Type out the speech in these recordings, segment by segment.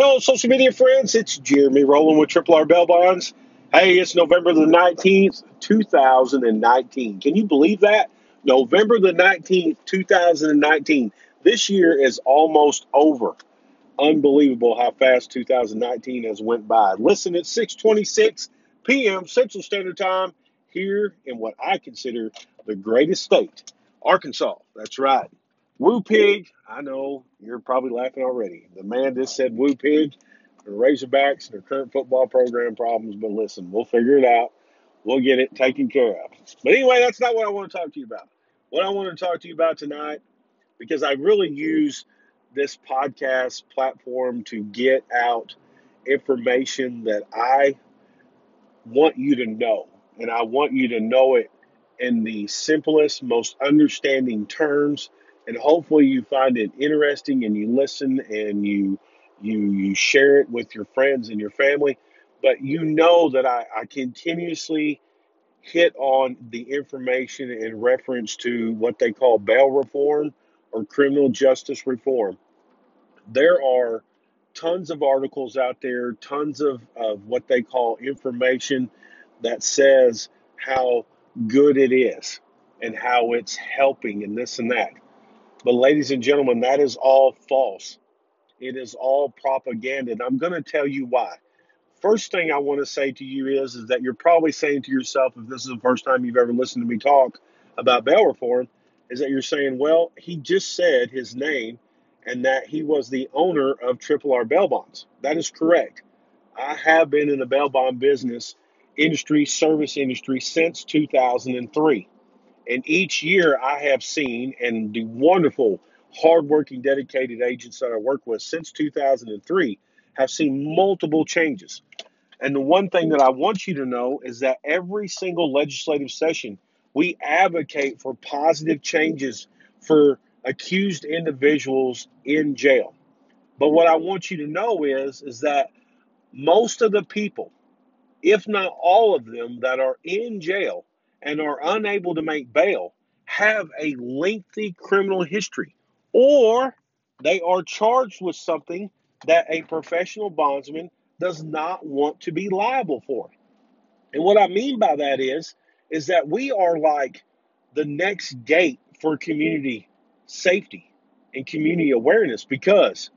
Hello, social media friends. It's Jeremy rolling with Triple R Bail Bonds. Hey, it's November the 19th, 2019. Can you believe that? November the 19th, 2019. This year is almost over. Unbelievable how fast 2019 has went by. Listen, it's 626 p.m. Central Standard Time here in what I consider the greatest state, Arkansas. That's right. Woo Pig. I know you're probably laughing already. The man just said Woo Pig, the Razorbacks, and their current football program problems. But listen, we'll figure it out. We'll get it taken care of. But anyway, that's not what I want to talk to you about. What I want to talk to you about tonight, because I really use this podcast platform to get out information that I want you to know. And I want you to know it in the simplest, most understanding terms and hopefully you find it interesting and you listen and you you you share it with your friends and your family. But you know that i, I continuously hit on the information in reference to what they call bail reform or criminal justice reform. There are tons of articles out there tons of, of what they call information that says how good it is and how it's helping and this and that but, ladies and gentlemen, that is all false. It is all propaganda. And I'm going to tell you why. First thing I want to say to you is, is that you're probably saying to yourself, if this is the first time you've ever listened to me talk about bail reform, is that you're saying, well, he just said his name and that he was the owner of Triple R Bail Bonds. That is correct. I have been in the bail bond business industry, service industry since 2003. And each year I have seen, and the wonderful, hardworking, dedicated agents that I work with since 2003 have seen multiple changes. And the one thing that I want you to know is that every single legislative session, we advocate for positive changes for accused individuals in jail. But what I want you to know is, is that most of the people, if not all of them that are in jail, and are unable to make bail have a lengthy criminal history or they are charged with something that a professional bondsman does not want to be liable for. And what I mean by that is is that we are like the next gate for community safety and community awareness because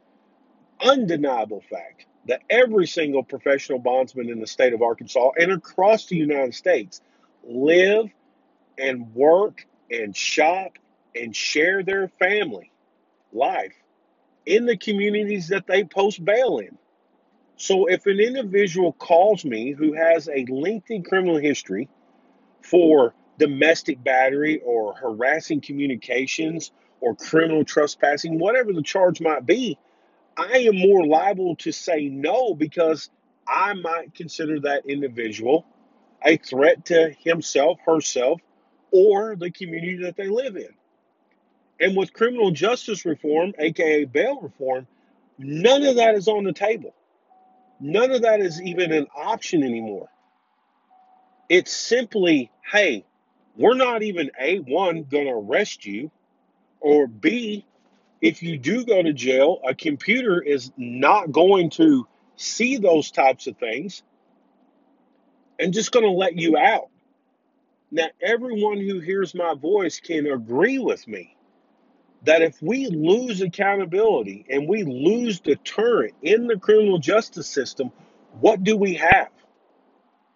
undeniable fact that every single professional bondsman in the state of Arkansas and across the United States live and work and shop and share their family life in the communities that they post bail in. So if an individual calls me who has a lengthy criminal history for domestic battery or harassing communications or criminal trespassing, whatever the charge might be, I am more liable to say no because I might consider that individual a threat to himself, herself, or the community that they live in. And with criminal justice reform, aka bail reform, none of that is on the table. None of that is even an option anymore. It's simply, hey, we're not even A1 going to arrest you, or B, if you do go to jail, a computer is not going to see those types of things and just going to let you out. Now, everyone who hears my voice can agree with me that if we lose accountability and we lose deterrent in the criminal justice system, what do we have?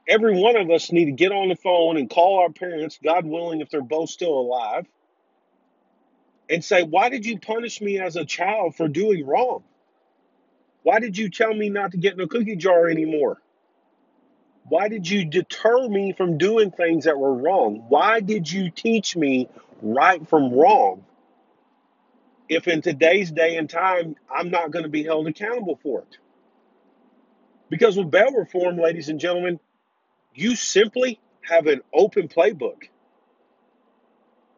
Every one of us need to get on the phone and call our parents, God willing, if they're both still alive, and say, Why did you punish me as a child for doing wrong? Why did you tell me not to get in a cookie jar anymore? Why did you deter me from doing things that were wrong? Why did you teach me right from wrong? If in today's day and time, I'm not going to be held accountable for it. Because with bail reform, ladies and gentlemen, you simply have an open playbook.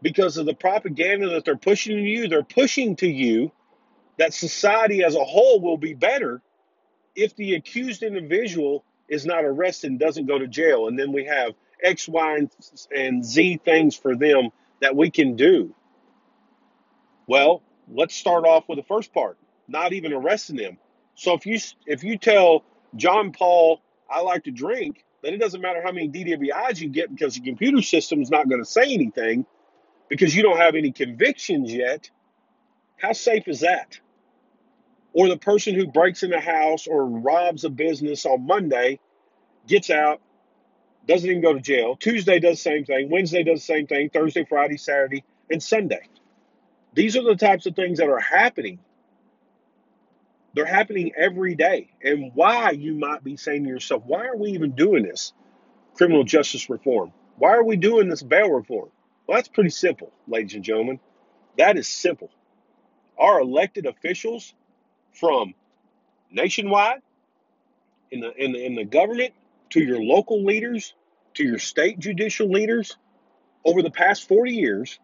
Because of the propaganda that they're pushing to you, they're pushing to you that society as a whole will be better if the accused individual is not arrested and doesn't go to jail. And then we have X, Y, and Z things for them that we can do. Well, let's start off with the first part not even arresting them, So if you if you tell John Paul I like to drink, then it doesn't matter how many DWIs you get because the computer system is not going to say anything because you don't have any convictions yet. How safe is that? Or the person who breaks in a house or robs a business on Monday gets out, doesn't even go to jail. Tuesday does the same thing. Wednesday does the same thing. Thursday, Friday, Saturday, and Sunday. These are the types of things that are happening. They're happening every day. And why you might be saying to yourself, why are we even doing this criminal justice reform? Why are we doing this bail reform? Well, that's pretty simple, ladies and gentlemen. That is simple. Our elected officials from nationwide in the in the in the government to your local leaders to your state judicial leaders over the past 40 years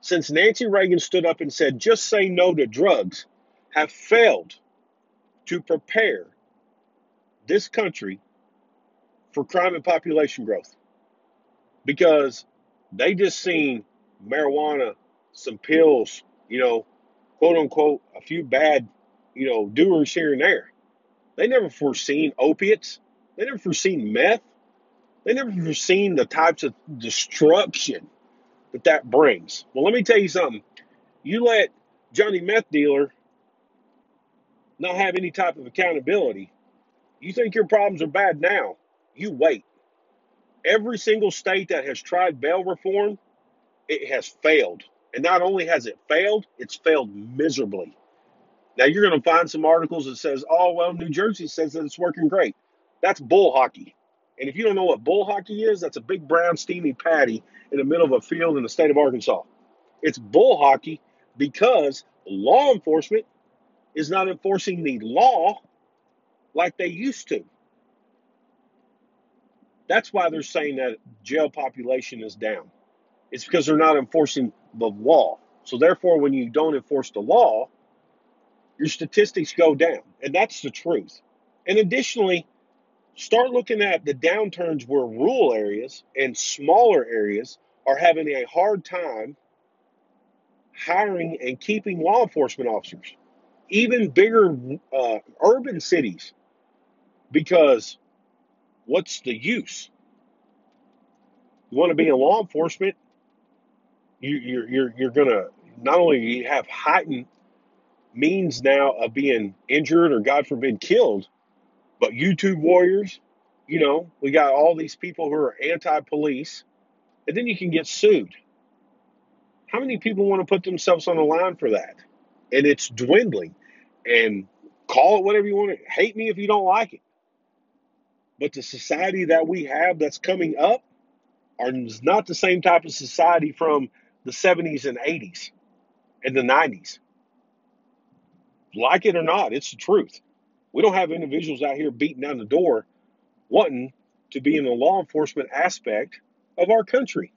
since Nancy Reagan stood up and said just say no to drugs have failed to prepare this country for crime and population growth. Because they just seen marijuana, some pills, you know, quote unquote, a few bad, you know, doers here and there. They never foreseen opiates. They never foreseen meth. They never foreseen the types of destruction that that brings. Well, let me tell you something. You let Johnny Meth Dealer not have any type of accountability. You think your problems are bad now. You wait. Every single state that has tried bail reform, it has failed. And not only has it failed, it's failed miserably. Now you're going to find some articles that says, "Oh well, New Jersey says that it's working great." That's bull hockey. And if you don't know what bull hockey is, that's a big brown steamy patty in the middle of a field in the state of Arkansas. It's bull hockey because law enforcement is not enforcing the law like they used to. That's why they're saying that jail population is down. It's because they're not enforcing the law. So therefore, when you don't enforce the law, your statistics go down. And that's the truth. And additionally, start looking at the downturns where rural areas and smaller areas are having a hard time hiring and keeping law enforcement officers, even bigger uh, urban cities, because what's the use? You want to be in law enforcement, you, you're you're you're gonna not only have heightened means now of being injured or God forbid killed, but YouTube warriors, you know, we got all these people who are anti-police, and then you can get sued. How many people want to put themselves on the line for that? And it's dwindling. And call it whatever you want to hate me if you don't like it. But the society that we have that's coming up are not the same type of society from the 70s and 80s and the 90s. Like it or not, it's the truth. We don't have individuals out here beating down the door wanting to be in the law enforcement aspect of our country.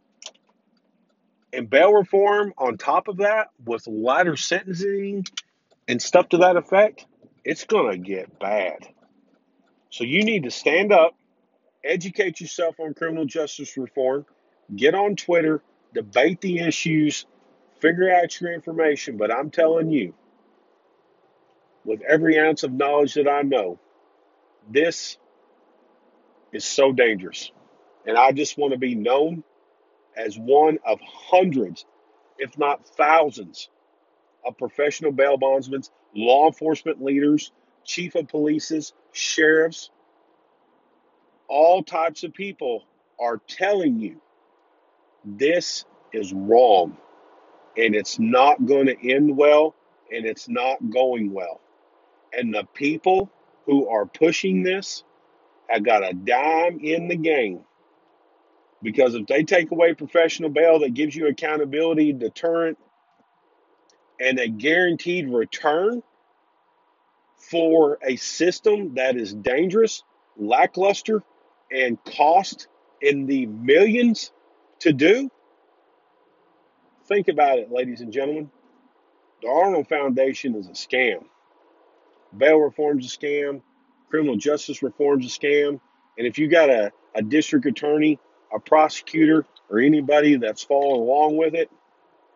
And bail reform on top of that, with lighter sentencing and stuff to that effect, it's going to get bad. So you need to stand up, educate yourself on criminal justice reform, get on Twitter, debate the issues, figure out your information. But I'm telling you, with every ounce of knowledge that I know, this is so dangerous. And I just want to be known as one of hundreds, if not thousands, of professional bail bondsmen, law enforcement leaders, chief of polices, sheriffs, all types of people are telling you this is wrong and it's not going to end well and it's not going well. And the people who are pushing this have got a dime in the game. Because if they take away professional bail that gives you accountability, deterrent, and a guaranteed return for a system that is dangerous, lackluster, and cost in the millions to do, think about it, ladies and gentlemen. The Arnold Foundation is a scam. Bail reform's a scam. Criminal justice reform's a scam. And if you got a, a district attorney, a prosecutor, or anybody that's following along with it,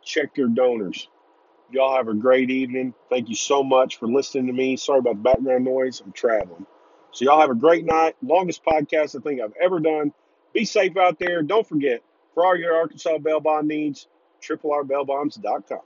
check your donors Y'all have a great evening. Thank you so much for listening to me. Sorry about the background noise. I'm traveling. So, y'all have a great night. Longest podcast I think I've ever done. Be safe out there. Don't forget, for all your Arkansas bail bond needs, triple R bail bonds.com.